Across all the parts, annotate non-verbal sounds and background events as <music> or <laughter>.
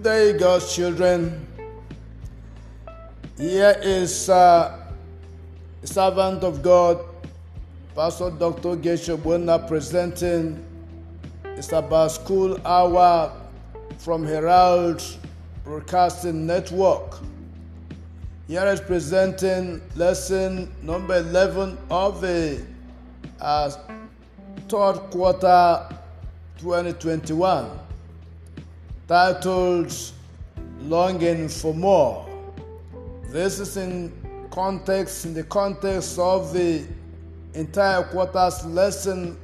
Good day, God's children. Here is a servant of God, Pastor Dr. Geshe Bona, presenting the Sabbath School Hour from Herald Broadcasting Network. Here is presenting lesson number 11 of the uh, third quarter 2021 titled Longing for More. This is in context, in the context of the entire quarter's lesson,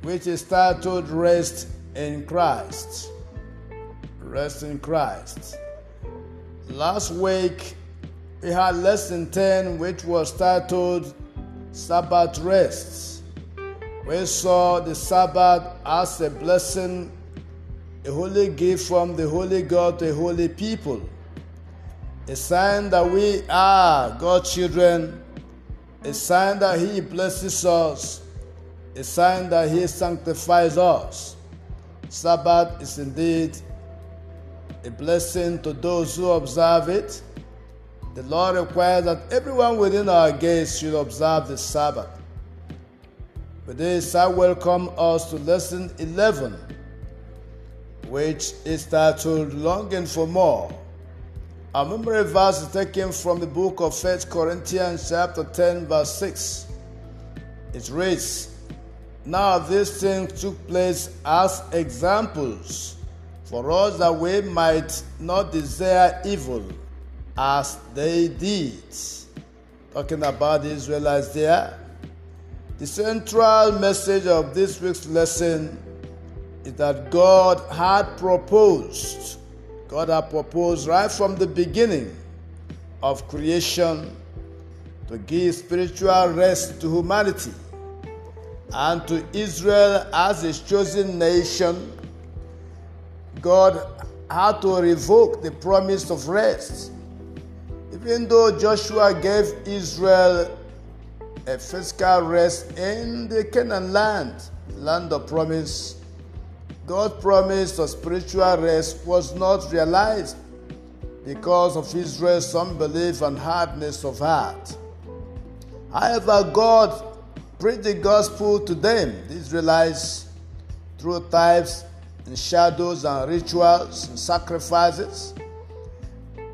which is titled Rest in Christ. Rest in Christ. Last week, we had lesson 10, which was titled Sabbath Rest. We saw the Sabbath as a blessing a holy gift from the holy God to a holy people. A sign that we are God's children, a sign that He blesses us, a sign that He sanctifies us. Sabbath is indeed a blessing to those who observe it. The Lord requires that everyone within our gates should observe the Sabbath. With this, I welcome us to lesson 11 which is titled Longing for More. Our memory verse is taken from the book of 1 Corinthians, chapter 10, verse 6. It reads, Now these things took place as examples for us that we might not desire evil as they did. Talking about the Israelites there. The central message of this week's lesson is that God had proposed, God had proposed right from the beginning of creation to give spiritual rest to humanity and to Israel as his chosen nation. God had to revoke the promise of rest. Even though Joshua gave Israel a physical rest in the Canaan land, land of promise, God's promise of spiritual rest was not realized because of Israel's unbelief and hardness of heart. However, God preached the gospel to them, the Israelites, through types and shadows and rituals and sacrifices.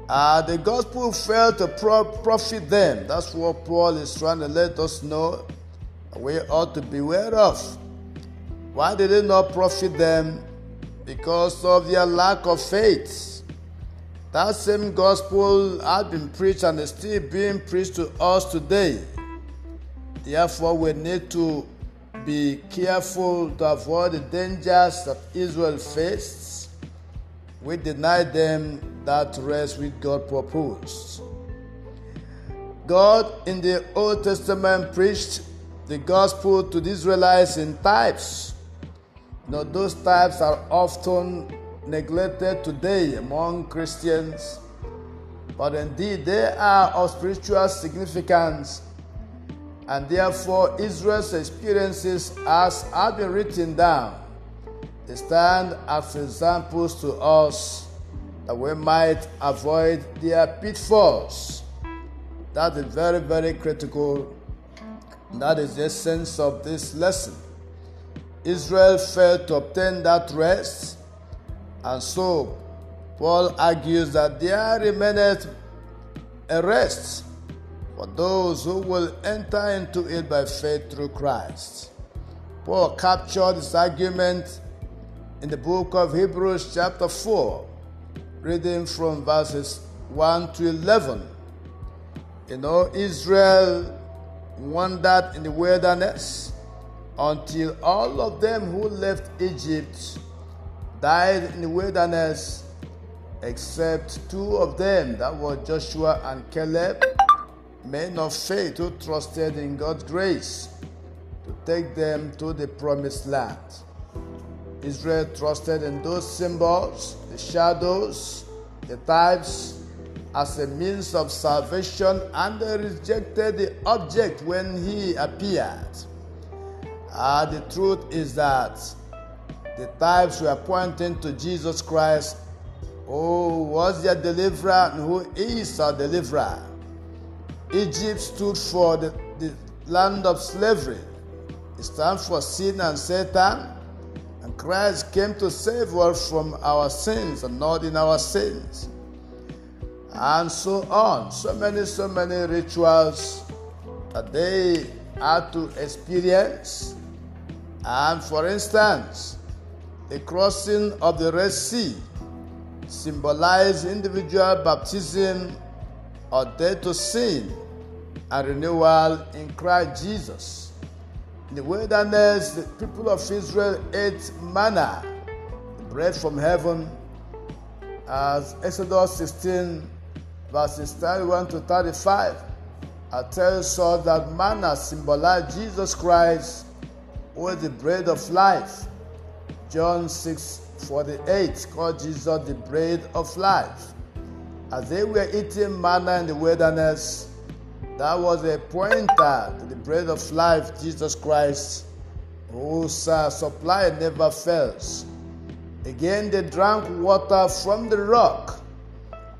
Uh, the gospel failed to pro- profit them. That's what Paul is trying to let us know we ought to beware of. Why did it not profit them? Because of their lack of faith. That same gospel had been preached and is still being preached to us today. Therefore, we need to be careful to avoid the dangers that Israel faced. We deny them that rest which God proposed. God in the Old Testament preached the gospel to the Israelites in types know, those types are often neglected today among Christians, but indeed they are of spiritual significance, and therefore Israel's experiences, as have been written down, stand as examples to us that we might avoid their pitfalls. That is very, very critical. That is the essence of this lesson. Israel failed to obtain that rest, and so Paul argues that there remaineth a rest for those who will enter into it by faith through Christ. Paul captured this argument in the book of Hebrews, chapter 4, reading from verses 1 to 11. You know, Israel wandered in the wilderness until all of them who left Egypt died in the wilderness, except two of them, that were Joshua and Caleb, men of faith who trusted in God's grace to take them to the promised land. Israel trusted in those symbols, the shadows, the types, as a means of salvation, and they rejected the object when he appeared. Uh, the truth is that the types were pointing to Jesus Christ who was their deliverer and who is our deliverer. Egypt stood for the, the land of slavery. It stands for sin and Satan. And Christ came to save us from our sins and not in our sins. And so on. So many, so many rituals that they had to experience. And for instance, the crossing of the Red Sea symbolized individual baptism or death to sin and renewal in Christ Jesus. In the wilderness, the people of Israel ate manna, bread from heaven, as Exodus 16, verses 31 to 35 uh, tells us that manna symbolized Jesus Christ, is the bread of life. John 6 48 called Jesus the bread of life. As they were eating manna in the wilderness, that was a pointer to the bread of life, Jesus Christ, whose uh, supply never fails. Again, they drank water from the rock.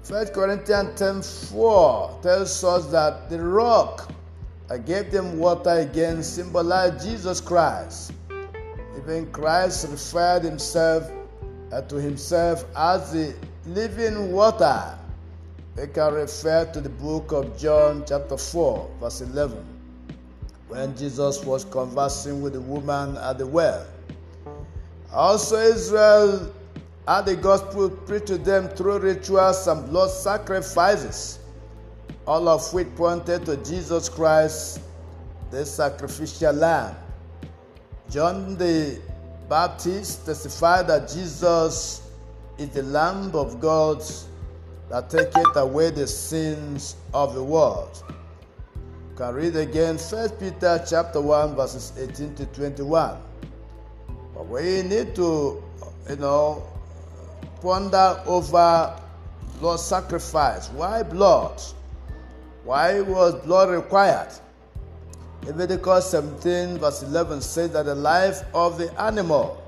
1 Corinthians 10 4 tells us that the rock that gave them water again symbolized Jesus Christ. Even Christ referred himself uh, to himself as the living water. We can refer to the book of John, chapter 4, verse 11, when Jesus was conversing with the woman at the well. Also, Israel had the gospel preached to them through rituals and blood sacrifices, all of which pointed to Jesus Christ, the sacrificial lamb. John the Baptist testified that Jesus is the Lamb of God that taketh away the sins of the world. You can read again 1 Peter chapter 1 verses 18 to 21. But we need to, you know, ponder over blood sacrifice. Why blood? Why was blood required? Leviticus 17, verse 11 says that the life of the animal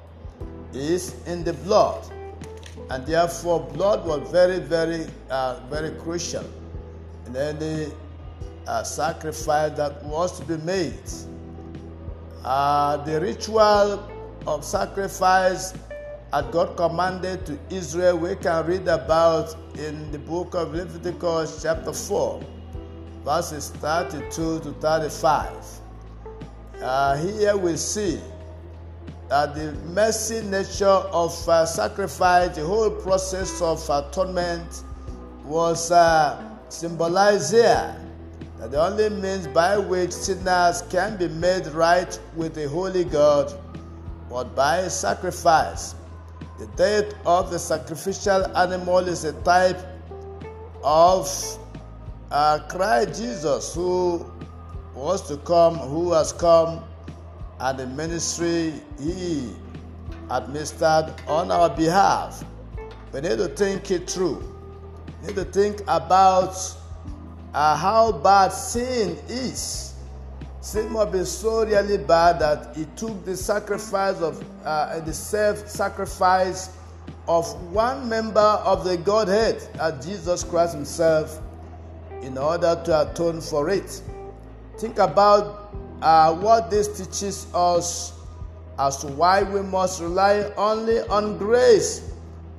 is in the blood, and therefore blood was very, very, uh, very crucial in any uh, sacrifice that was to be made. Uh, the ritual of sacrifice that God commanded to Israel, we can read about in the book of Leviticus, chapter 4 verses 32 to 35. Uh, here we see that the mercy nature of uh, sacrifice, the whole process of atonement was uh, symbolized here. That the only means by which sinners can be made right with the holy God but by sacrifice. The death of the sacrificial animal is a type of uh, Christ Jesus who was to come, who has come, and the ministry he administered on our behalf. We need to think it through. We need to think about uh, how bad sin is. Sin must be so really bad that it took the sacrifice of uh, the self-sacrifice of one member of the Godhead, uh, Jesus Christ Himself, in order to atone for it. Think about uh, what this teaches us as to why we must rely only on grace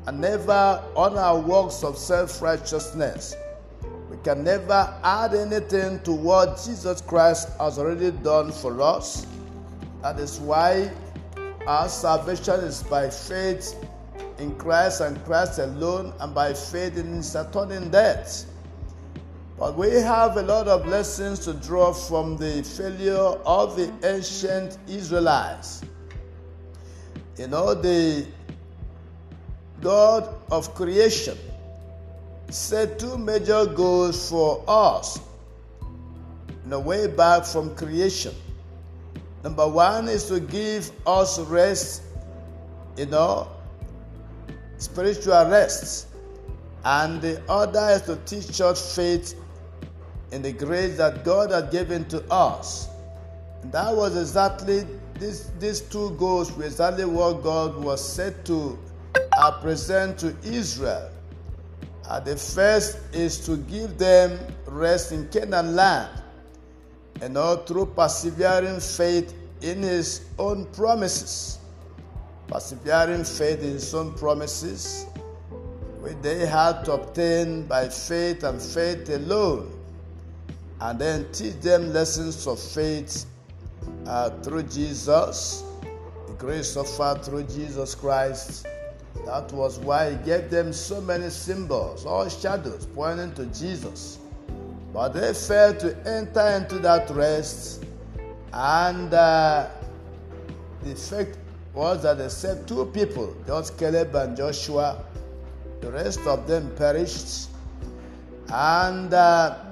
and never on our works of self righteousness. We can never add anything to what Jesus Christ has already done for us. That is why our salvation is by faith in Christ and Christ alone, and by faith in His atoning death. But we have a lot of lessons to draw from the failure of the ancient Israelites. You know, the God of creation set two major goals for us in the way back from creation. Number one is to give us rest, you know, spiritual rest. And the other is to teach us faith in the grace that God had given to us. And that was exactly this, these two goals were exactly what God was set to uh, present to Israel Uh, the first is to give them rest in Canaan land, and all through persevering faith in His own promises. Persevering faith in His own promises, which they had to obtain by faith and faith alone, and then teach them lessons of faith uh, through Jesus, the grace of offered through Jesus Christ. That was why he gave them so many symbols, all shadows pointing to Jesus. But they failed to enter into that rest, and uh, the fact was that they saved two people, just Caleb and Joshua. The rest of them perished, and uh,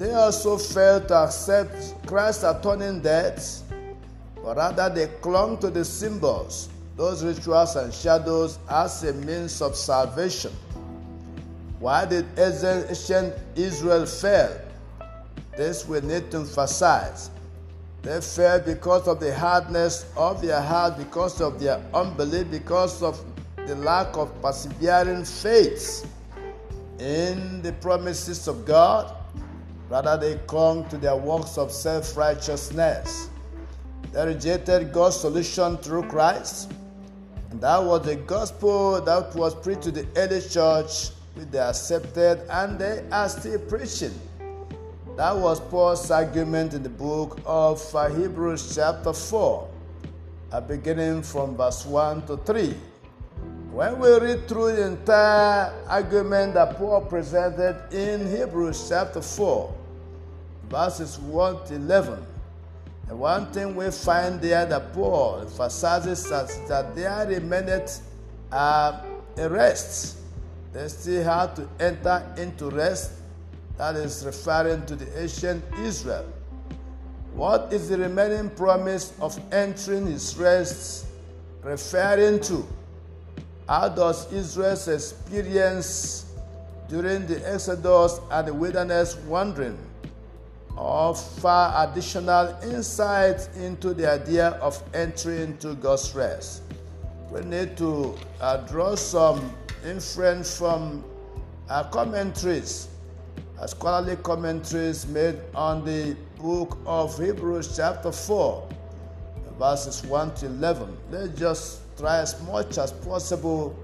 they also failed to accept Christ's atoning death, but rather they clung to the symbols, those rituals and shadows, as a means of salvation. Why did ancient Israel fail? This we need to emphasize. They failed because of the hardness of their heart, because of their unbelief, because of the lack of persevering faith in the promises of God Rather, they clung to their works of self righteousness. They rejected God's solution through Christ. And that was the gospel that was preached to the early church, which they accepted and they are still preaching. That was Paul's argument in the book of uh, Hebrews, chapter 4, uh, beginning from verse 1 to 3. When we read through the entire argument that Paul presented in Hebrews chapter 4, verses 1 to 11. And one thing we find there that Paul emphasizes that there remained uh, a rest. They still had to enter into rest. That is referring to the ancient Israel. What is the remaining promise of entering his rest referring to? How does Israel's experience during the Exodus and the wilderness wandering offer additional insight into the idea of entry into God's rest. We need to uh, draw some inference from uh, commentaries, uh, scholarly commentaries made on the book of Hebrews, chapter 4, verses 1 to 11. Let's just try as much as possible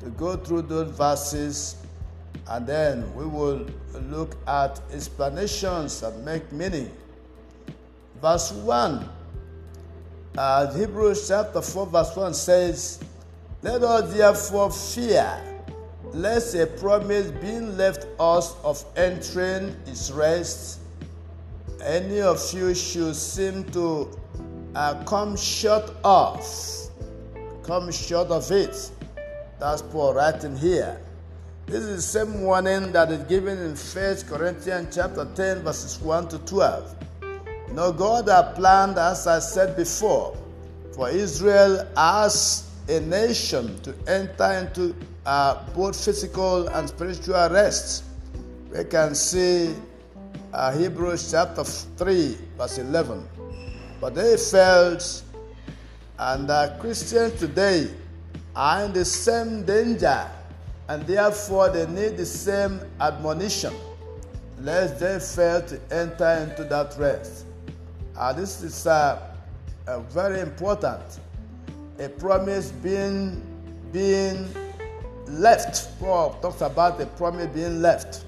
to go through those verses and then we will look at explanations and make meaning. Verse 1, uh, Hebrews chapter 4, verse 1 says, Let us therefore fear, lest a promise being left us of entering his rest, any of you should seem to uh, come short of, come short of it. That's Paul writing here. This is the same warning that is given in 1 Corinthians chapter 10, verses 1 to 12. Now God had planned, as I said before, for Israel as a nation to enter into uh, both physical and spiritual rest. We can see uh, Hebrews chapter 3, verse 11. But they failed, and uh, Christians today are in the same danger and therefore they need the same admonition, lest they fail to enter into that rest. Uh, this is uh, very important. A promise being being left. Paul talks about the promise being left.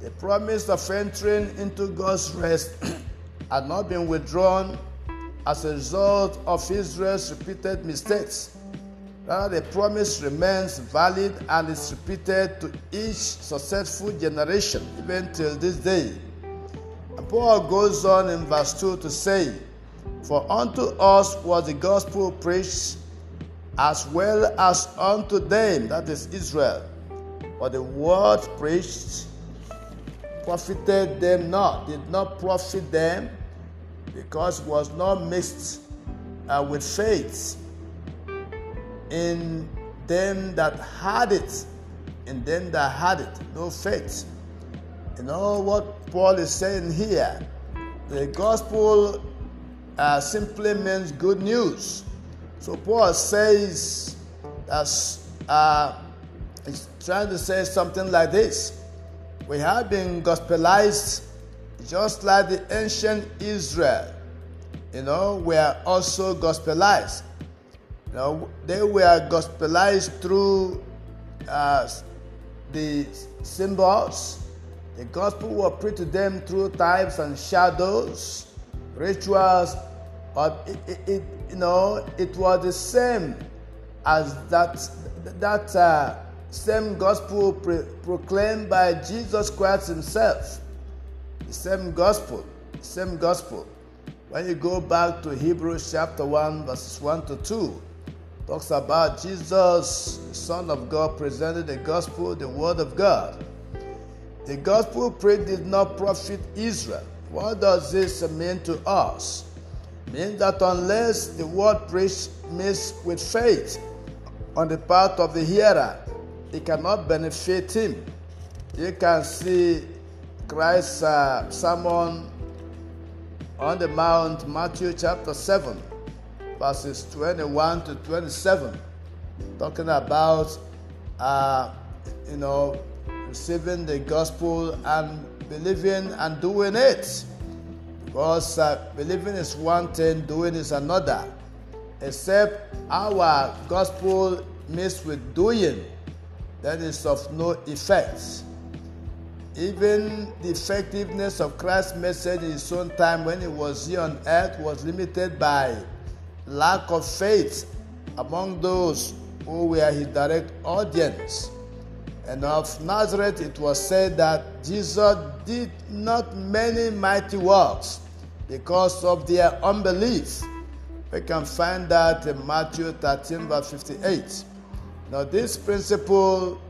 The promise of entering into God's rest <clears throat> had not been withdrawn as a result of Israel's repeated mistakes the promise remains valid and is repeated to each successful generation, even till this day. And Paul goes on in verse 2 to say, For unto us was the gospel preached as well as unto them, that is Israel. But the word preached profited them not, did not profit them, because it was not mixed uh, with faith in them that had it, in them that had it, no faith. You know what Paul is saying here? The gospel uh, simply means good news. So Paul says that uh, It's trying to say something like this. We have been gospelized just like the ancient Israel. You know, we are also gospelized. You know, they were gospelized through uh, the symbols. The gospel was preached to them through types and shadows, rituals, but it, it, it you know it was the same as that that uh, same gospel pre- proclaimed by Jesus Christ Himself. The same gospel, same gospel. When you go back to Hebrews chapter 1, verses 1 to 2, talks about Jesus, Son of God, presented the gospel, the Word of God. The gospel preached did not profit Israel. What does this mean to us? It means that unless the word preached meets with faith on the part of the hearer, it cannot benefit him. You can see Christ's uh, sermon on the Mount, Matthew chapter 7, verses 21 to 27, talking about, uh, you know, receiving the gospel and believing and doing it. Because uh, believing is one thing, doing is another. Except our gospel mixed with doing, that is of no effect. Even the effectiveness of Christ's message in his own time when he was here on earth was limited by lack of faith among those who were his direct audience. And of Nazareth it was said that Jesus did not many mighty works because of their unbelief. We can find that in Matthew 13, verse 58. Now, this principle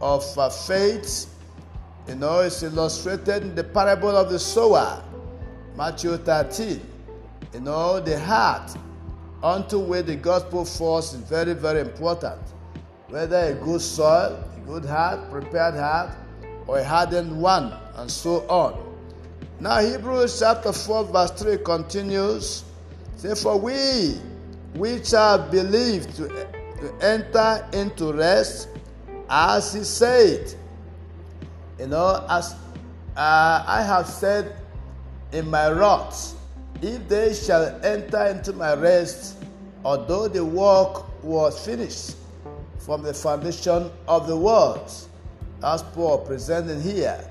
of uh, faith you know, it's illustrated in the parable of the sower, Matthew 13. You know, the heart unto where the gospel falls is very, very important. Whether a good soil, a good heart, prepared heart, or a hardened one, and so on. Now, Hebrews chapter 4, verse 3 continues. Say, For we which have believed to, to enter into rest, as he said, you know, as uh, I have said in my wrath, if they shall enter into my rest, although the work was finished from the foundation of the world, as Paul presented here.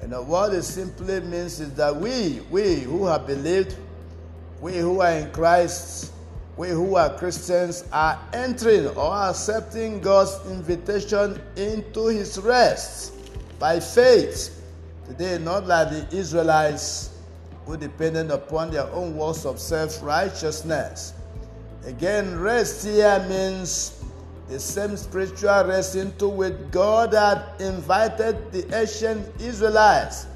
And what it simply means is that we, we who have believed, we who are in Christ, we who are Christians are entering or accepting God's invitation into his rest by faith. Today, not like the Israelites who depended upon their own works of self righteousness. Again, rest here means the same spiritual rest into which God had invited the ancient Israelites.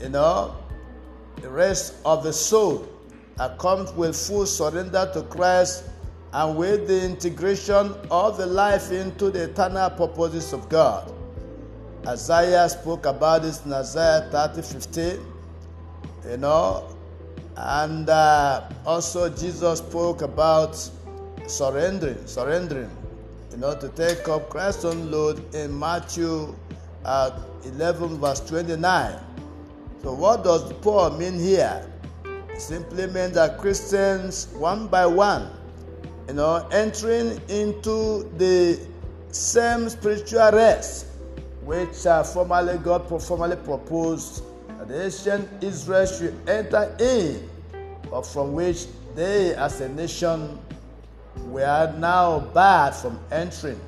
You know, the rest of the soul that comes with full surrender to Christ and with the integration of the life into the eternal purposes of God. Isaiah spoke about this in Isaiah 30 15, you know, and uh, also Jesus spoke about surrendering, surrendering, you know, to take up Christ's own load in Matthew uh, 11, verse 29. So, what does Paul mean here? It simply means that Christians, one by one, you know, entering into the same spiritual rest which uh, God formally proposed the ancient Israel should enter in, but from which they as a nation were now barred from entering.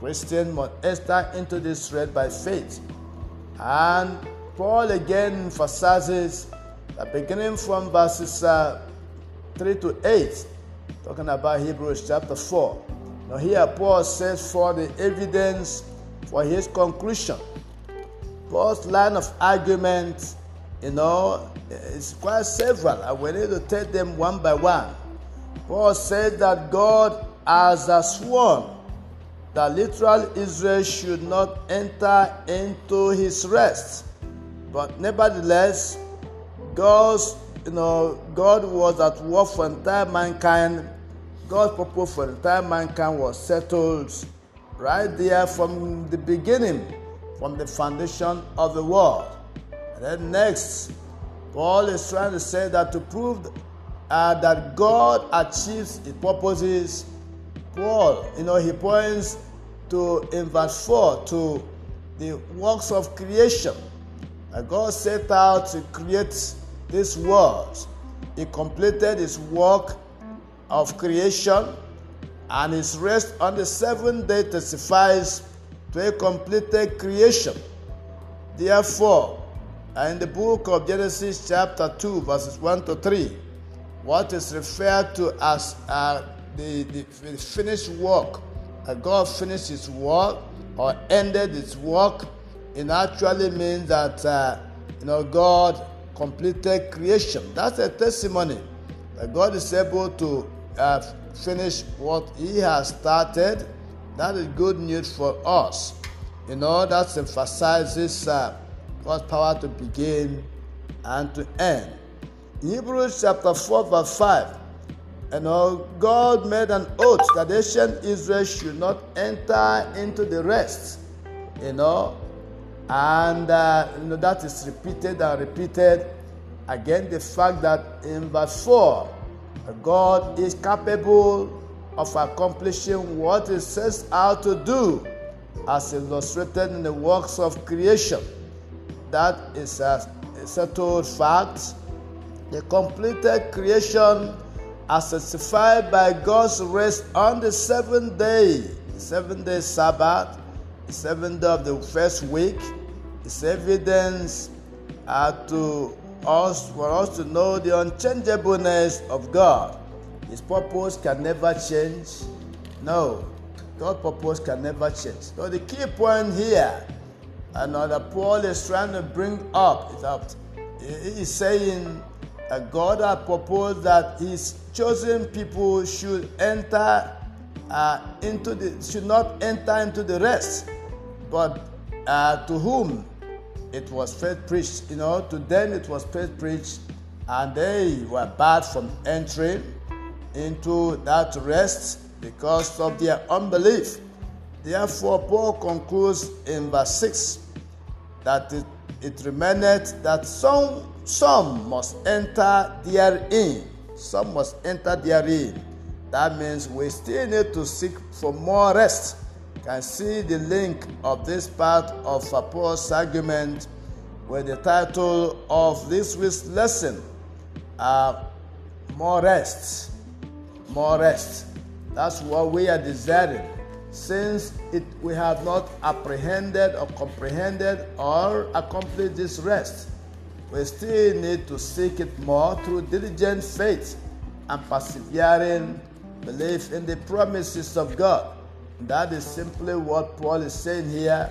Christians must enter into this rest by faith. And Paul again emphasizes that beginning from verses uh, 3 to 8, talking about Hebrews chapter 4. Now, here Paul says, For the evidence for his conclusion. Paul's line of argument, you know, it's quite several, and we need to take them one by one. Paul said that God has sworn that literal Israel should not enter into his rest. But nevertheless, God's, you know, God was at war for entire mankind. God's purpose for entire mankind was settled right there from the beginning, from the foundation of the world. And then next, Paul is trying to say that to prove uh, that God achieves his purposes, Paul, you know, he points to in verse 4 to the works of creation. God set out to create this world. He completed his work of creation, and his rest on the seventh day testifies to a completed creation. Therefore, in the book of Genesis, chapter 2, verses 1 to 3, what is referred to as uh, the, the, finished work, uh, God finished his work or ended his work, it actually means that uh, you know God completed creation. That's a testimony that God is able to uh, finish what He has started. That is good news for us. You know, that emphasizes uh, God's power to begin and to end. Hebrews chapter 4, verse 5. You know, God made an oath that ancient Israel should not enter into the rest. You know, and uh, you know that is repeated and repeated. Again, the fact that in verse 4, God is capable of accomplishing what He sets out to do, as illustrated in the works of creation. That is a, settled fact. The completed creation, as specified by God's rest on the seventh day, the seventh day Sabbath, the seventh day of the first week, is evidence uh, to us for us to know the unchangeableness of God. His purpose can never change. No, God's purpose can never change. So the key point here, another Paul is trying to bring up is that he is saying that God has proposed that His chosen people should enter uh, into the should not enter into the rest, but uh, to whom it was first preached. You know, to them it was first preached, and they were barred from entering into that rest because of their unbelief. Therefore, Paul concludes in verse 6 that it, it that some, some must enter therein. Some must enter therein. That means we still need to seek for more rest You can see the link of this part of Paul's argument with the title of this week's lesson uh, More Rest. More Rest. That's what we are desiring. Since it, we have not apprehended or comprehended or accomplished this rest, we still need to seek it more through diligent faith and persevering belief in the promises of God. That is simply what Paul is saying here.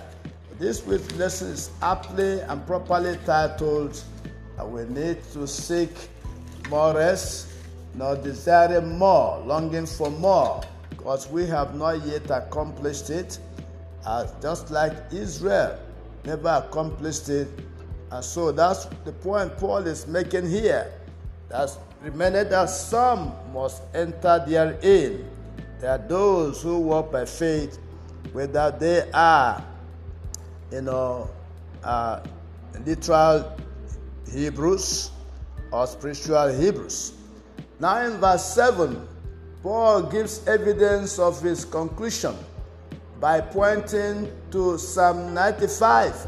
This week's lesson is aptly and properly titled, We need to seek more rest, not desiring more, longing for more, because we have not yet accomplished it, uh, just like Israel never accomplished it. And so that's the point Paul is making here. That's remember that some must enter therein. There are those who walk by faith, whether they are, you know, uh, literal Hebrews or spiritual Hebrews. Now, in verse 7, Paul gives evidence of his conclusion by pointing to Psalm 95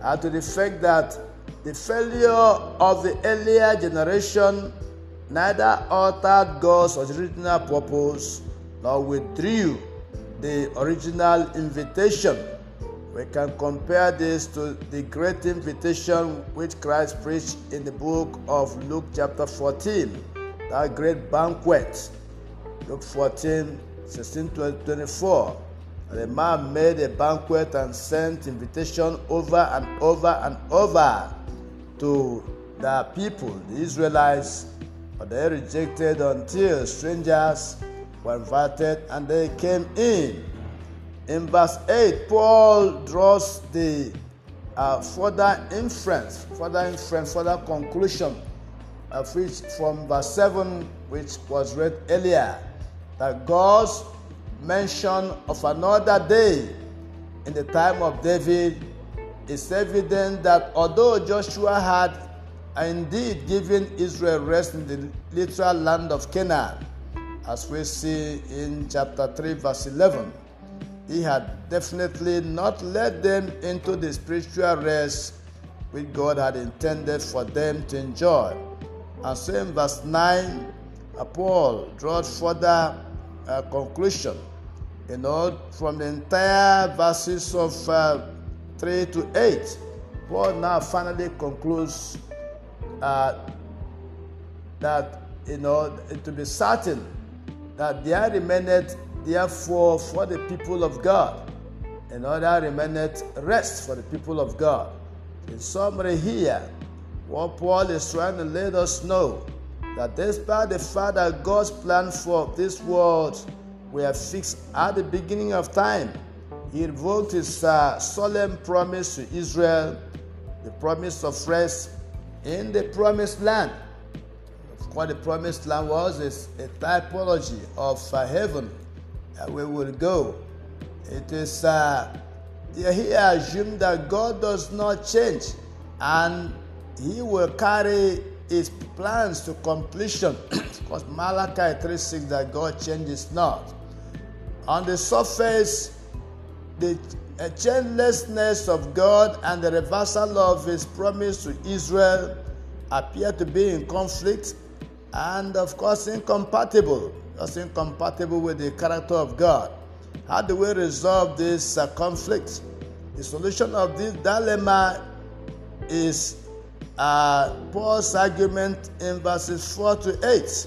and to the fact that the failure of the earlier generation neither altered God's original purpose nor withdrew the original invitation. We can compare this to the great invitation which Christ preached in the book of Luke, chapter 14, that great banquet. Luke 14, 16 to 24. And the man made a banquet and sent invitation over and over and over to the people, the Israelites, but they rejected until strangers were invited and they came in. In verse 8, Paul draws the uh, further inference, further inference, further conclusion which from verse 7, which was read earlier, that God's mention of another day in the time of David, is evident that although Joshua had indeed given Israel rest in the literal land of Canaan, as we see in chapter 3, verse 11, he had definitely not led them into the spiritual rest which God had intended for them to enjoy. And in verse 9, Paul draws further uh, conclusion, you know, from the entire verses of uh, 3 to 8. Paul now finally concludes uh, that, you know, to be certain that there remained therefore for the people of God, and other remained rest for the people of God. In summary, here, what Paul is trying to let us know that despite the fact that God's plan for this world were fixed at the beginning of time, He revoked His uh, solemn promise to Israel, the promise of rest in the promised land. Of course, the promised land was a, typology of uh, heaven that we will go. It is uh, here assumed that God does not change and He will carry His plans to completion. <clears throat> because Malachi 3 6 that God changes not. On the surface, the changelessness of God and the reversal of His promise to Israel appear to be in conflict and, of course, incompatible that's incompatible with the character of God. How do we resolve this uh, conflict? The solution of this dilemma is uh, Paul's argument in verses 4 to 8.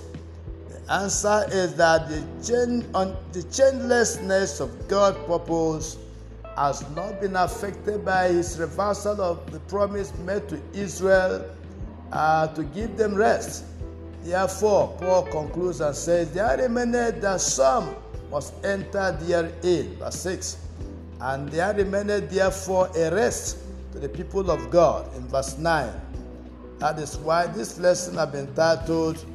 The answer is that the, chain, on, the changelessness of God's purpose has not been affected by his reversal of the promise made to Israel uh, to give them rest. Therefore, Paul concludes and says, There remained that some must enter therein. Verse 6. And there remained therefore a rest to the people of God. In verse 9. That is why this lesson has been titled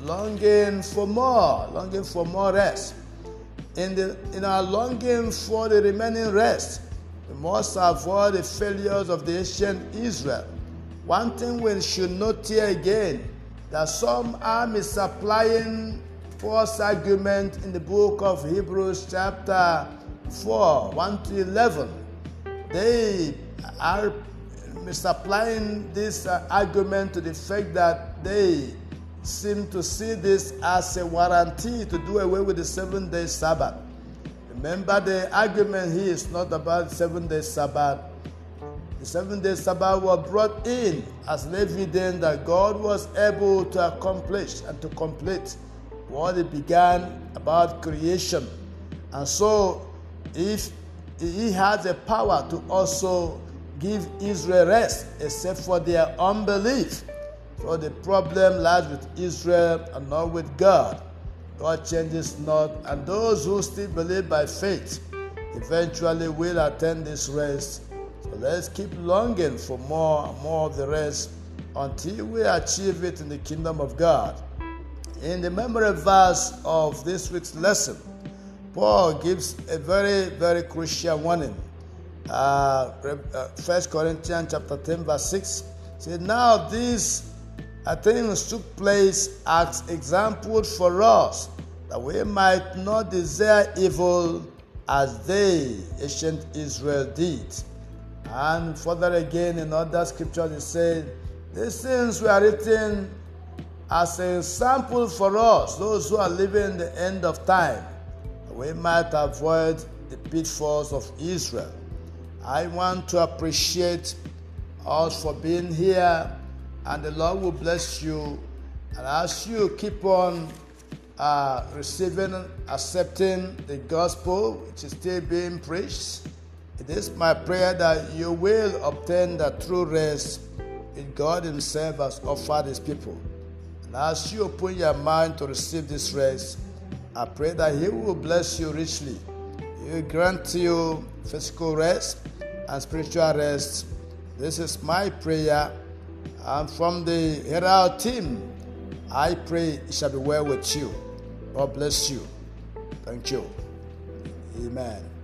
Longing for More, Longing for More Rest. In, the, in our longing for the remaining rest, we must avoid the failures of the ancient Israel. One thing we should note here again that some are misapplying false argument in the book of Hebrews chapter 4, 1 to 11. They are misapplying this uh, argument to the fact that they seem to see this as a warranty to do away with the seven day Sabbath. Remember, the argument here is not about seven day Sabbath, the seven day Sabbath was brought in as an evidence that God was able to accomplish and to complete what He began about creation. And so, if He has the power to also give Israel rest, except for their unbelief. For the problem lies with Israel and not with God. God changes not, and those who still believe by faith eventually will attain this rest so let's keep longing for more and more of the rest until we achieve it in the kingdom of God. In the memory verse of this week's lesson, Paul gives a very, very crucial warning. Uh, 1 uh, Corinthians chapter 10, verse 6 says, Now these things took place as examples for us, that we might not desire evil as they, ancient Israel, did. And further again in other scriptures, it said, These things were written as a sample for us, those who are living in the end of time. That we might avoid the pitfalls of Israel. I want to appreciate us for being here, and the Lord will bless you. And as you keep on uh, receiving, accepting the gospel, which is still being preached, it is my prayer that you will obtain the true rest in God Himself has offered His people. And as you open your mind to receive this rest, I pray that He will bless you richly. Will grant you physical rest and spiritual rest. This is my prayer. And from the Herald team, I pray it shall be well with you. God bless you. Thank you. Amen.